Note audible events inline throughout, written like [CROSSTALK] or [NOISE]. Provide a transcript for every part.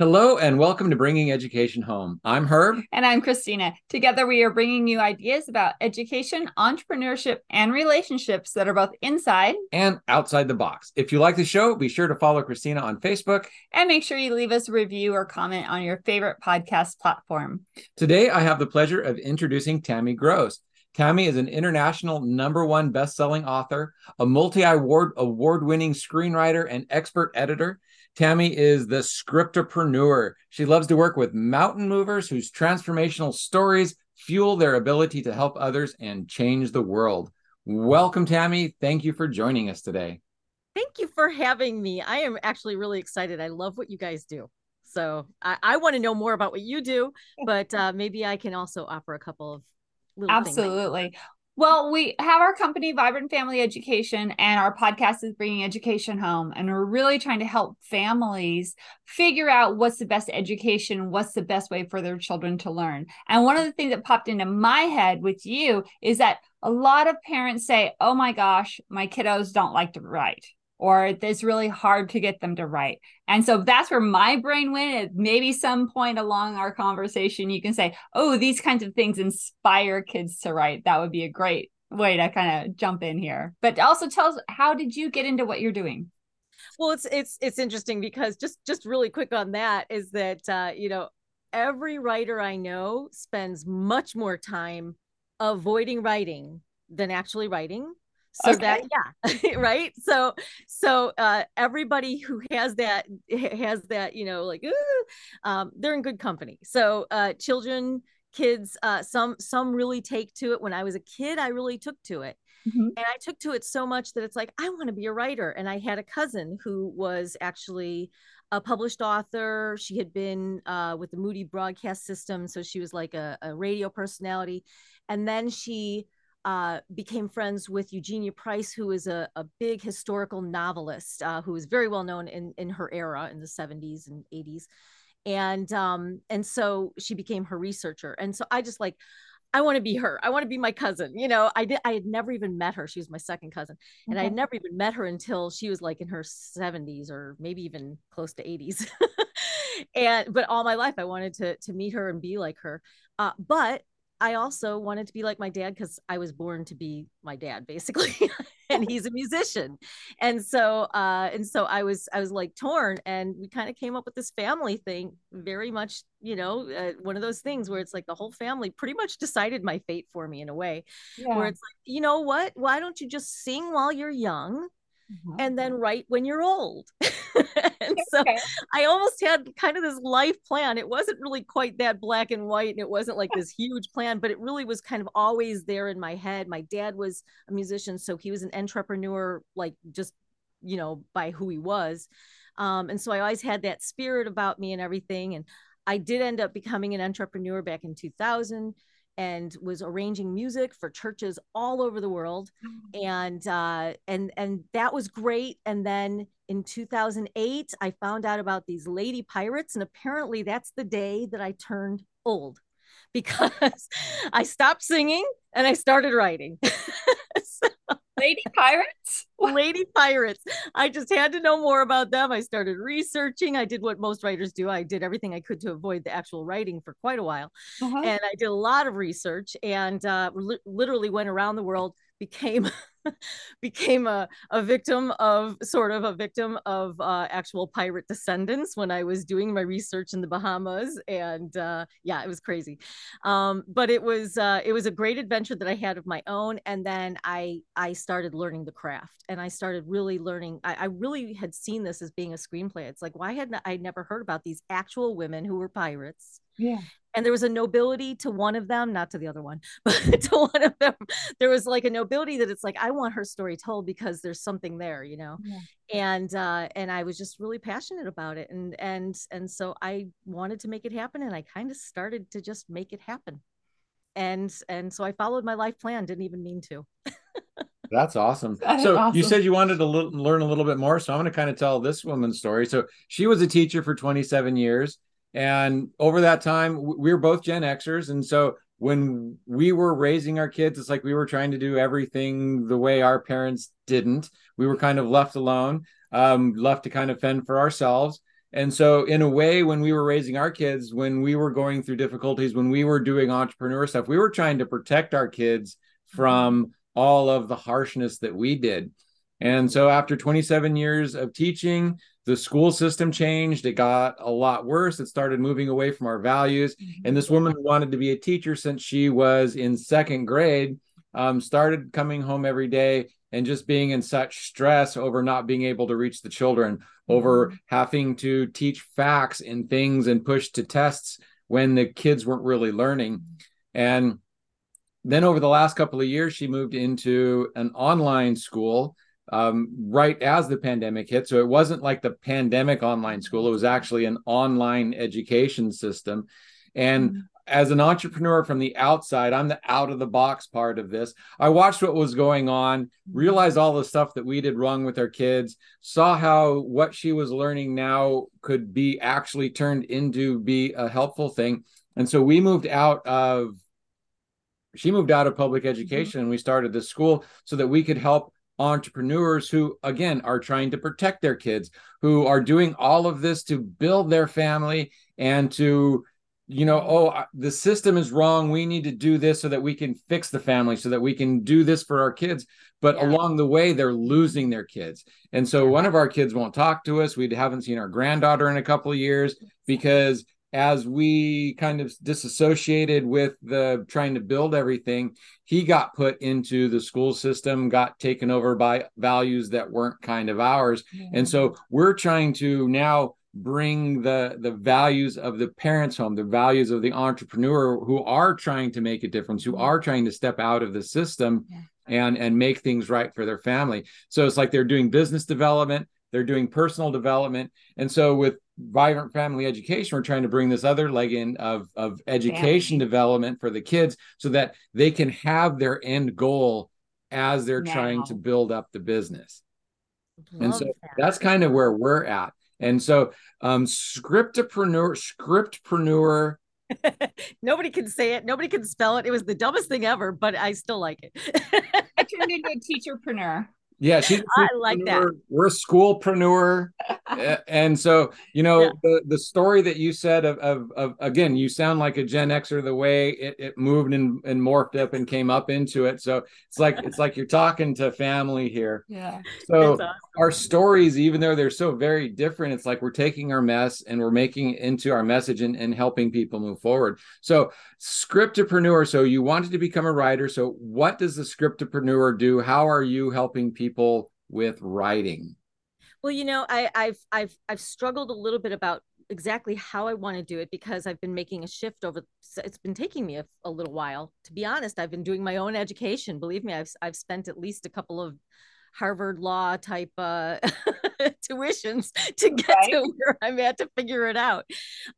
Hello and welcome to Bringing Education Home. I'm Herb. And I'm Christina. Together, we are bringing you ideas about education, entrepreneurship, and relationships that are both inside and outside the box. If you like the show, be sure to follow Christina on Facebook. And make sure you leave us a review or comment on your favorite podcast platform. Today, I have the pleasure of introducing Tammy Gross. Tammy is an international number one best-selling author, a multi-award award-winning screenwriter and expert editor. Tammy is the scriptopreneur. She loves to work with mountain movers whose transformational stories fuel their ability to help others and change the world. Welcome, Tammy. Thank you for joining us today. Thank you for having me. I am actually really excited. I love what you guys do. So I, I want to know more about what you do, but uh, maybe I can also offer a couple of Absolutely. Well, we have our company, Vibrant Family Education, and our podcast is Bringing Education Home. And we're really trying to help families figure out what's the best education, what's the best way for their children to learn. And one of the things that popped into my head with you is that a lot of parents say, Oh my gosh, my kiddos don't like to write or it's really hard to get them to write. And so that's where my brain went. At maybe some point along our conversation, you can say, oh, these kinds of things inspire kids to write. That would be a great way to kind of jump in here. But also tell us how did you get into what you're doing? Well, it's it's it's interesting because just just really quick on that is that uh, you know every writer I know spends much more time avoiding writing than actually writing so okay. that yeah [LAUGHS] right? So so uh everybody who has that has that you know like um they're in good company. So uh children kids uh some some really take to it. When i was a kid i really took to it. Mm-hmm. and i took to it so much that it's like i want to be a writer. And i had a cousin who was actually a published author. She had been uh, with the moody broadcast system so she was like a, a radio personality. And then she uh, became friends with Eugenia Price, who is a, a big historical novelist uh, who was very well known in, in her era in the 70s and 80s. And um, and so she became her researcher. And so I just like, I want to be her. I want to be my cousin. You know, I did I had never even met her. She was my second cousin. And I had never even met her until she was like in her 70s or maybe even close to 80s. [LAUGHS] and but all my life I wanted to to meet her and be like her. Uh, but I also wanted to be like my dad because I was born to be my dad, basically, [LAUGHS] and he's a musician, and so uh, and so I was I was like torn, and we kind of came up with this family thing, very much, you know, uh, one of those things where it's like the whole family pretty much decided my fate for me in a way, yeah. where it's like, you know what, why don't you just sing while you're young, mm-hmm. and then write when you're old. [LAUGHS] and so okay. I almost had kind of this life plan. It wasn't really quite that black and white, and it wasn't like this huge plan, but it really was kind of always there in my head. My dad was a musician, so he was an entrepreneur, like just you know by who he was, um, and so I always had that spirit about me and everything. And I did end up becoming an entrepreneur back in 2000 and was arranging music for churches all over the world. Mm. and uh, and and that was great. And then in 2008 i found out about these lady pirates. And apparently that's the day that i turned old [LAUGHS] because i stopped singing and i started writing [LAUGHS] lady pirates? Lady pirates. I just had to know more about them. I started researching. I did what most writers do. I did everything i could to avoid the actual writing for quite a while. Uh-huh. and i did a lot of research and uh, li- literally went around the world became [LAUGHS] became a, a victim of sort of a victim of uh, actual pirate descendants when I was doing my research in the Bahamas, and uh, yeah, it was crazy. Um, but it was uh, it was a great adventure that I had of my own, and then I I started learning the craft, and I started really learning. I, I really had seen this as being a screenplay. It's like why hadn't I never heard about these actual women who were pirates? Yeah and there was a nobility to one of them not to the other one [LAUGHS] but to one of them there was like a nobility that it's like i want her story told because there's something there you know yeah. and uh and i was just really passionate about it and and and so i wanted to make it happen and i kind of started to just make it happen and and so i followed my life plan didn't even mean to [LAUGHS] That's awesome. That so awesome. you said you wanted to l- learn a little bit more. So I'm going to kind of tell this woman's story. So she was a teacher for 27 years. And over that time, we were both Gen Xers. And so when we were raising our kids, it's like we were trying to do everything the way our parents didn't. We were kind of left alone, um, left to kind of fend for ourselves. And so, in a way, when we were raising our kids, when we were going through difficulties, when we were doing entrepreneur stuff, we were trying to protect our kids from all of the harshness that we did. And so, after 27 years of teaching, the school system changed. It got a lot worse. It started moving away from our values. And this woman wanted to be a teacher since she was in second grade, um, started coming home every day and just being in such stress over not being able to reach the children, over mm-hmm. having to teach facts and things and push to tests when the kids weren't really learning. And then over the last couple of years, she moved into an online school um, right as the pandemic hit. So it wasn't like the pandemic online school, it was actually an online education system. And mm-hmm. as an entrepreneur from the outside, I'm the out of the box part of this. I watched what was going on, realized all the stuff that we did wrong with our kids, saw how what she was learning now could be actually turned into be a helpful thing. And so we moved out of she moved out of public mm-hmm. education and we started this school so that we could help entrepreneurs who again are trying to protect their kids who are doing all of this to build their family and to you know oh the system is wrong. We need to do this so that we can fix the family so that we can do this for our kids. But yeah. along the way they're losing their kids. And so one of our kids won't talk to us. We haven't seen our granddaughter in a couple of years because as we kind of disassociated with the trying to build everything, he got put into the school system, got taken over by values that weren't kind of ours. And so we're trying to now bring the the values of the parents home the values of the entrepreneur who are trying to make a difference who are trying to step out of the system yeah. and and make things right for their family so it's like they're doing business development they're doing personal development and so with vibrant family education we're trying to bring this other leg in of of education family. development for the kids so that they can have their end goal as they're now. trying to build up the business. Love and so that. that's kind of where we're at. And so um scriptpreneur scriptpreneur. [LAUGHS] Nobody can say it. Nobody can spell it. It was the dumbest thing ever but i still like it. I turned into a teacherpreneur. Yeah, she's, I like that. We're a schoolpreneur, and so you know yeah. the the story that you said of, of, of again, you sound like a Gen Xer the way it, it moved and, and morphed up and came up into it. So it's like it's like you're talking to family here. [LAUGHS] Yeah. So awesome. our stories, even though they're so very different, it's like we're taking our mess and we're making it into our message and, and helping people move forward. So scriptpreneur. So you wanted to become a writer. So what does the scriptpreneur do? How are you helping people with writing? Well, you know, I, I've I've I've struggled a little bit about exactly how I want to do it because I've been making a shift over. It's been taking me a, a, little while. To be honest, I've been doing my own education. Believe me, I've I've spent at least a couple of Harvard law type uh, [LAUGHS] tuitions to get right. to where I'm at to figure it out.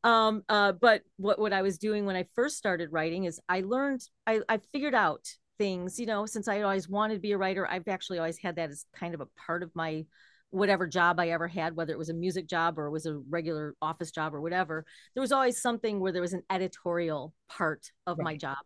Um, uh, but what, what I was doing when I first started writing is I learned, I, I figured out things, you know, since I always wanted to be a writer, I've actually always had that as kind of a part of my whatever job I ever had, whether it was a music job or it was a regular office job or whatever, there was always something where there was an editorial part of right. my job.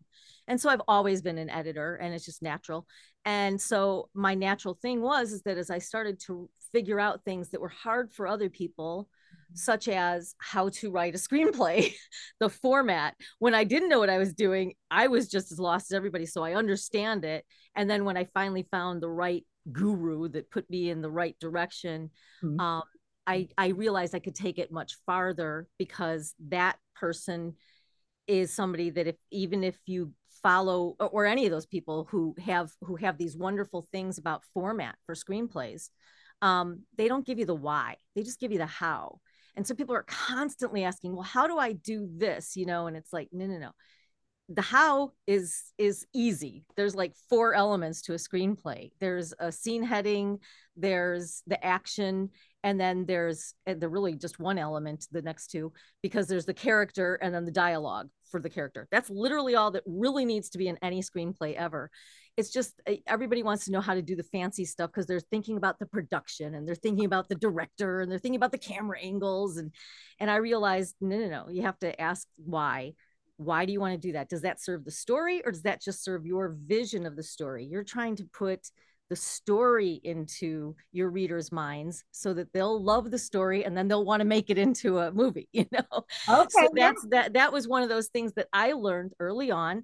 And so I've always been an editor and it's just natural. And so my natural thing was is that as I started to figure out things that were hard for other people, mm-hmm. such as how to write a screenplay, [LAUGHS] the format. When I didn't know what I was doing, I was just as lost as everybody. So I understand it. And then when I finally found the right guru that put me in the right direction, mm-hmm. um, I, I realized I could take it much farther because that person is somebody that if even if you follow or any of those people who have who have these wonderful things about format for screenplays um, they don't give you the why. They just give you the how. And so people are constantly asking well how do i do this? You know and it's like no no no the how is is easy. There's like four elements to a screenplay. There's a scene heading there's the action and then there's the really just one element the next two because there's the character and then the dialogue for the character. That's literally all that really needs to be in any screenplay ever. It's just eh, everybody wants to know how to do the fancy stuff because they're thinking about the production and they're thinking about the director and they're thinking about the camera angles and and i realized no no no you have to ask why why do you want to do that does that serve the story or does that just serve your vision of the story you're trying to put the story into your readers' minds so that they'll love the story and then they'll want to make it into a movie, [LAUGHS] you know. Okay. So that's that that was one of those things that I learned early on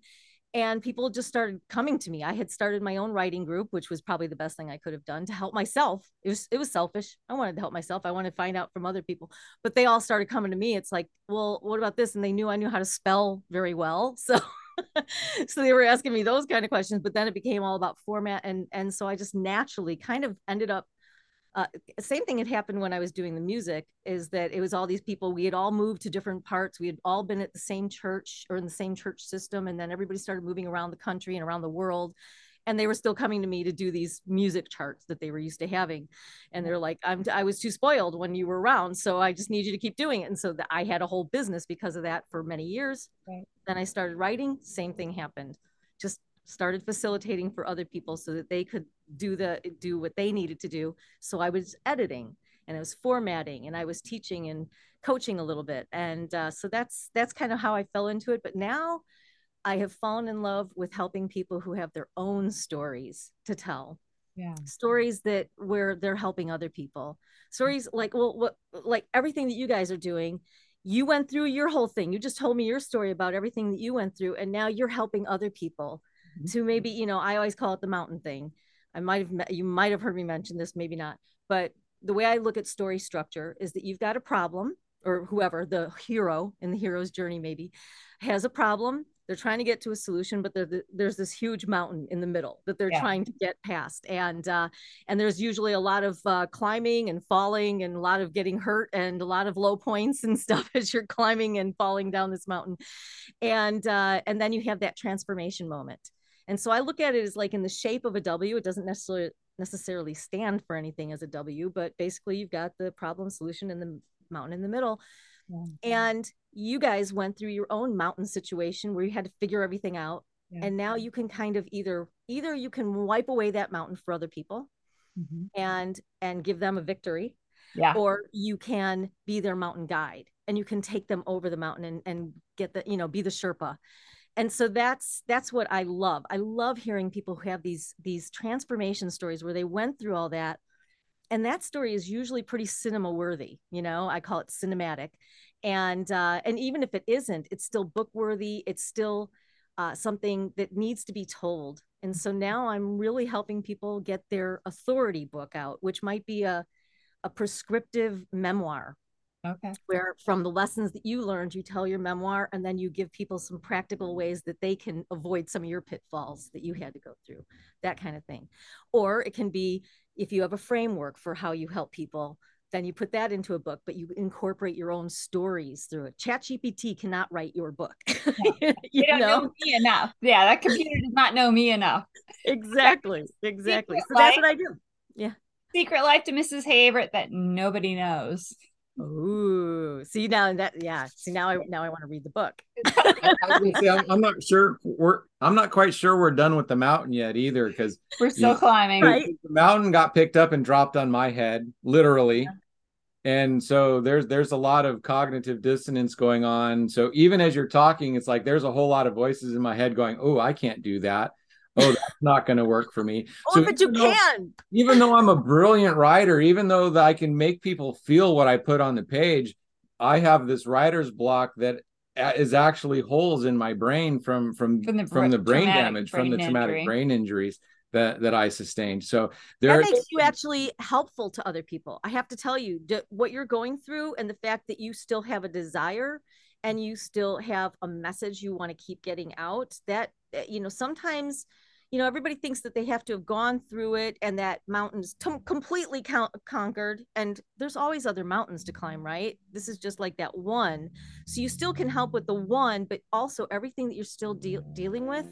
and people just started coming to me. I had started my own writing group, which was probably the best thing I could have done to help myself. It was it was selfish. I wanted to help myself. I wanted to find out from other people, but they all started coming to me. It's like, well, what about this? And they knew I knew how to spell very well, [LAUGHS] so so they were asking me those kind of questions. But then it became all about format, and and so I just naturally kind of ended up uh, same thing had happened when I was doing the music is that it was all these people we had all moved to different parts. We had all been at the same church or in the same church system and then everybody started moving around the country and around the world and they were still coming to me to do these music charts that they were used to having. And they're like I'm I was too spoiled when you were around so I just need you to keep doing it. And so I had a whole business because of that for many years. Right. then I started writing same thing happened. Just started facilitating for other people so that they could do the do what they needed to do. So i was editing and i was formatting and i was teaching and coaching a little bit. And uh, so that's that's kind of how i fell into it. But now i have fallen in love with helping people who have their own stories to tell. Yeah. Stories that where they're helping other people. Stories like well what like everything that you guys are doing you went through your whole thing. You just told me your story about everything that you went through and now you're helping other people mm-hmm. to maybe you know i always call it the mountain thing i might have you might have heard me mention this maybe not but the way i look at story structure is that you've got a problem or whoever the hero in the hero's journey maybe has a problem. They're trying to get to a solution but the, there's this huge mountain in the middle that they're yeah. trying to get past. And uh, and there's usually a lot of uh, climbing and falling and a lot of getting hurt and a lot of low points and [LAUGHS] stuff as you're climbing and falling down this mountain. And uh, and then you have that transformation moment and so I look at it as like in the shape of a W. It doesn't necessarily necessarily stand for anything as a W, but basically you've got the problem solution in the mountain in the middle. Yeah. And you guys went through your own mountain situation where you had to figure everything out. Yeah. And now you can kind of either either you can wipe away that mountain for other people mm-hmm. and and give them a victory. Yeah. Or you can be their mountain guide and you can take them over the mountain and, and get the, you know, be the Sherpa and so that's that's what i love. I love hearing people who have these these transformation stories where they went through all that. And that story is usually pretty cinema worthy you know i call it cinematic. And uh, and even if it isn't it's still book worthy. It's still uh, something that needs to be told. And so now i'm really helping people get their authority book out which might be a a prescriptive memoir Okay. Where from the lessons that you learned, you tell your memoir and then you give people some practical ways that they can avoid some of your pitfalls that you had to go through, that kind of thing. Or it can be if you have a framework for how you help people, then you put that into a book, but you incorporate your own stories through it. ChatGPT cannot write your book. [LAUGHS] you, don't know? know? me enough. Yeah, that computer does not know me enough. Exactly. Exactly. so that's what I do. Yeah. Secret life to Mrs. Haverett that nobody knows. Ooh, see now that yeah. See now I now I want to read the book. [LAUGHS] say, I'm, I'm, not sure we're I'm not quite sure we're done with the mountain yet either because we're still know, climbing. Right? The mountain got picked up and dropped on my head, literally. Yeah. And so there's there's a lot of cognitive dissonance going on. So even as you're talking, it's like there's a whole lot of voices in my head going, "Oh, I can't do that." Oh, that's not going to work for me. Oh, so but you though, can. even though I'm a brilliant writer, even though I can make people feel what I put on the page, I have this writer's block that uh, actually holes in my brain from from from the, from the brain damage brain from the traumatic injury. brain injuries that that I sustained. So there that makes you actually helpful to other people. I have to tell you what you're going through and the fact that you still have a desire and you still have a message you want to keep getting out. That you know sometimes you know everybody thinks that they have to have gone through it and that mountains t- completely count- conquered and there's always other mountains to climb right? This is just like that one. So you still can help with the one but also everything that you're still de- dealing with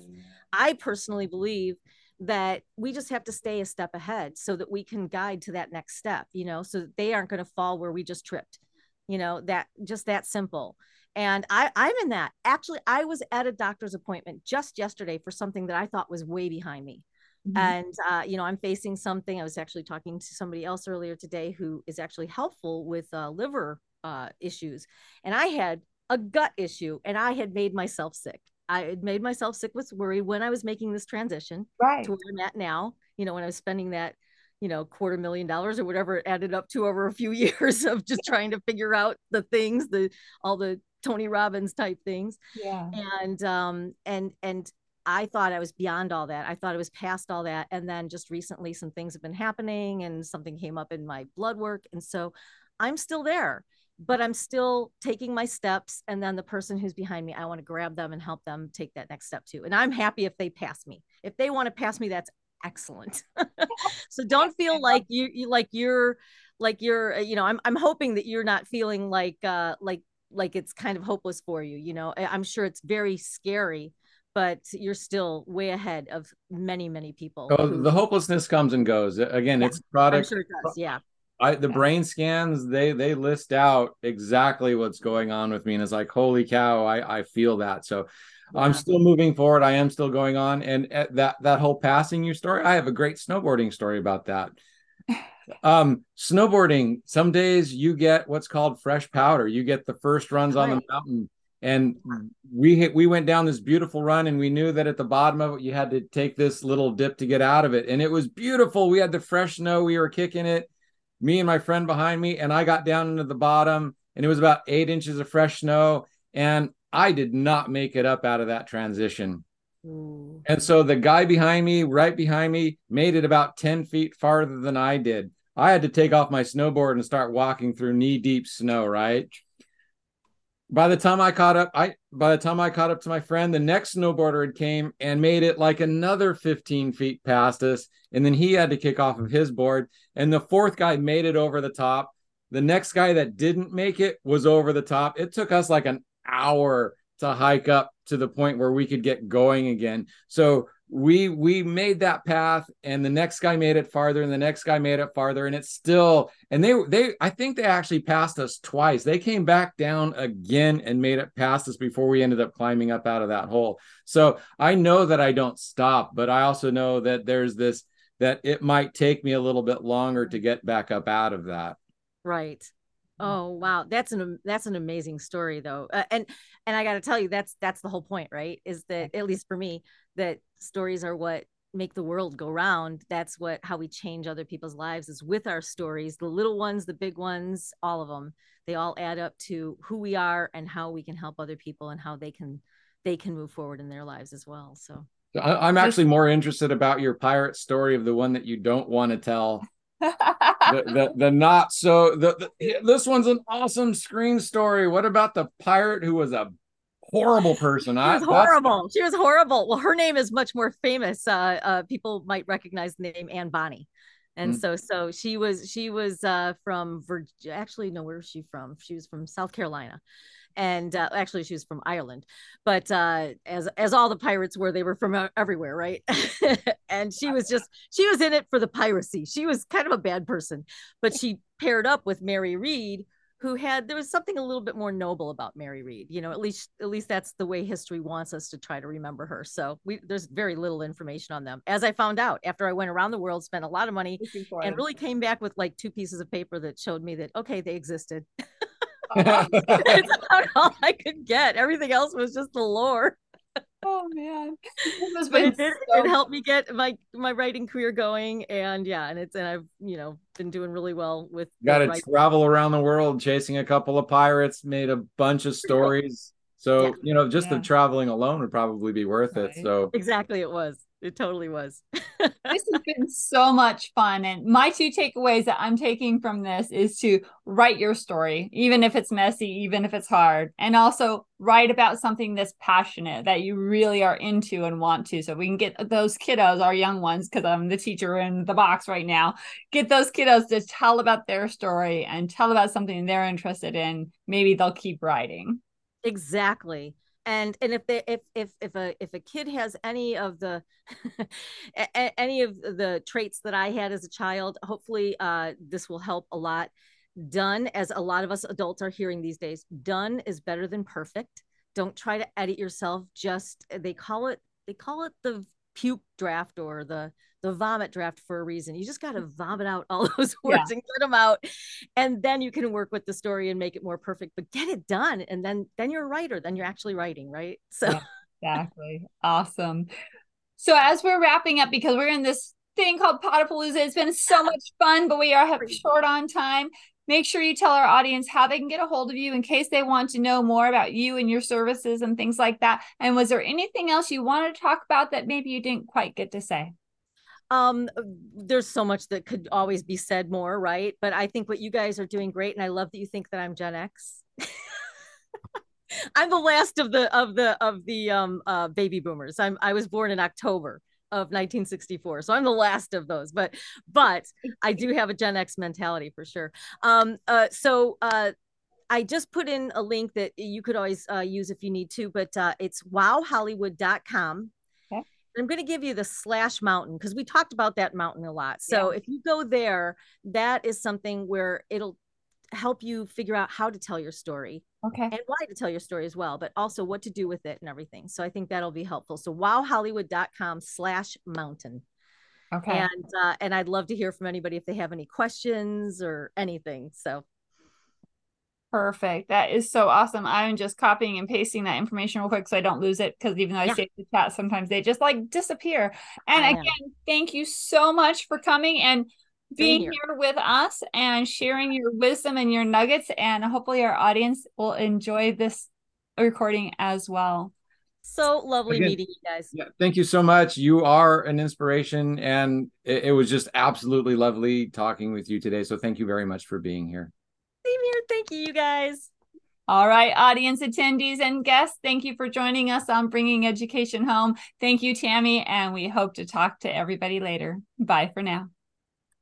i personally believe that we just have to stay a step ahead so that we can guide to that next step you know so that they aren't going to fall where we just tripped you know that just that simple and I, I'm in that. Actually, I was at a doctor's appointment just yesterday for something that I thought was way behind me. Mm-hmm. And, uh, you know, I'm facing something. I was actually talking to somebody else earlier today who is actually helpful with uh, liver uh, issues. And I had a gut issue and I had made myself sick. I had made myself sick with worry when I was making this transition right. to where I'm at now. you know when i was spending that you know quarter million dollars or whatever it added up to over a few [LAUGHS] years of just trying to figure out the things the all the tony robbins type things. Yeah. and um and and i thought i was beyond all that. I thought i was past all that. And then just recently some things have been happening and something came up in my blood work. And so i'm still there but i'm still taking my steps. And then the person who's behind me i want to grab them and help them take that next step too. And i'm happy if they pass me. If they want to pass me that's excellent. [LAUGHS] So don't [LAUGHS] feel like you, you like you're like you're you know i'm i'm hoping that you're not feeling like uh like like it's kind of hopeless for you you know? I'm sure it's very scary but you're still way ahead of many many people oh, who, the hopelessness comes and goes. Again yeah, it's product sure it does, yeah. I, the yeah. brain scans they they list out exactly what's going on with me and it's like holy cow i i feel that. So yeah. i'm still moving forward i am still going on and eh, that that whole passing you story i have a great snowboarding story about that [LAUGHS] um snowboarding some days you get what's called fresh powder. You get the first runs on the mountain. And we hit, we went down this beautiful run and we knew that at the bottom of it you had to take this little dip to get out of it. And it was beautiful. We had the fresh snow. We were kicking it me and my friend behind me and i got down into the bottom and it was about eight inches of fresh snow. And i did not make it up out of that transition And so the guy behind me right behind me made it about 10 feet farther than i did i had to take off my snowboard and start walking through knee deep snow right by the time I caught up, I by the time I caught up to my friend, the next snowboarder had came and made it like another 15 feet past us. And then he had to kick off of his board. And the fourth guy made it over the top. The next guy that didn't make it was over the top. It took us like an hour to hike up to the point where we could get going again. So we we made that path and the next guy made it farther and the next guy made it farther and it's still and they they I think they actually passed us twice. They came back down again and made it past us before we ended up climbing up out of that hole. So I know that I don't stop, but I also know that there's this that it might take me a little bit longer to get back up out of that. Right. Oh wow, that's an that's an amazing story though, uh, and and I got to tell you that's that's the whole point, right? Is that at least for me that stories are what make the world go round. That's what how we change other people's lives is with our stories the little ones the big ones all of them they all add up to who we are and how we can help other people and how they can they can move forward in their lives as well so. I'm actually more interested about your pirate story of the one that you don't want to tell the, the, the not so the, the this one's an awesome screen story what about the pirate who was a horrible person. She was horrible. She was horrible. Well, her name is much more famous. Uh, uh, people might recognize the name Anne Bonny. And mm-hmm. so, so she was, she was uh, from Virginia. Actually, no, where was she from? She was from South Carolina, and uh, actually, she was from Ireland. But uh, as as all the pirates were, they were from everywhere, right? [LAUGHS] and she was just, she was in it for the piracy. She was kind of a bad person, but she paired up with Mary Read, who had there was something a little bit more noble about Mary Read. You know, at least at least that's the way history wants us to try to remember her. So we there's very little information on them. As I found out after I went around the world, spent a lot of money, and really came back with like two pieces of paper that showed me that okay, they existed. [LAUGHS] it's about all I could get. Everything else was just the lore oh man [LAUGHS] but it did so... it helped me get my my writing career going and yeah and it's and i've you know been doing really well with got to travel around the world chasing a couple of pirates made a bunch of stories so yeah. you know just yeah. the traveling alone would probably be worth right. it so exactly it was it totally was. [LAUGHS] this has been so much fun. And my two takeaways that I'm taking from this is to write your story, even if it's messy, even if it's hard, and also write about something that's passionate that you really are into and want to. So we can get those kiddos, our young ones, because I'm the teacher in the box right now, get those kiddos to tell about their story and tell about something they're interested in. Maybe they'll keep writing. Exactly and and if they if if if a if a kid has any of the [LAUGHS] any of the traits that i had as a child hopefully uh this will help a lot. Done as a lot of us adults are hearing these days done is better than perfect. Don't try to edit yourself just they call it they call it the puke draft or the the vomit draft for a reason. You just got to mm. vomit out all [LAUGHS] those words yeah. and get them out, and then you can work with the story and make it more perfect. But get it done, and then then you're a writer. Then you're actually writing, right? [LAUGHS] So yeah, exactly, awesome. So as we're wrapping up, because we're in this thing called Podapalooza. It's been so [LAUGHS] much fun, but we are have short on time. Make sure you tell our audience how they can get a hold of you in case they want to know more about you and your services and things like that. And was there anything else you wanted to talk about that maybe you didn't quite get to say? um there's so much that could always be said more right but i think what you guys are doing great and i love that you think that i'm gen x [LAUGHS] i'm the last of the of the of the um uh baby boomers i'm i was born in october of 1964 so i'm the last of those but but i do have a gen x mentality for sure. Um uh so uh I just put in a link that you could always uh, use if you need to, but uh, it's wowhollywood.com I'm going to give you the slash mountain because we talked about that mountain a lot. So yeah. if you go there, that is something where it'll help you figure out how to tell your story. Okay. And why to tell your story as well, but also what to do with it and everything. So I think that'll be helpful. So wowhollywood.com slash mountain. Okay. And uh, and I'd love to hear from anybody if they have any questions or anything. So Perfect. That is so awesome. I'm just copying and pasting that information real quick so I don't lose it because even though I yeah. save the chat, sometimes they just like disappear. And again, thank you so much for coming and being here. here. with us and sharing your wisdom and your nuggets. And hopefully, our audience will enjoy this recording as well. So lovely Again, meeting you guys. Yeah, thank you so much. You are an inspiration, and it, it was just absolutely lovely talking with you today. So, thank you very much for being here. Same here. Thank you, you guys. All right, audience attendees and guests, thank you for joining us on Bringing Education Home. Thank you, Tammy, and we hope to talk to everybody later. Bye for now.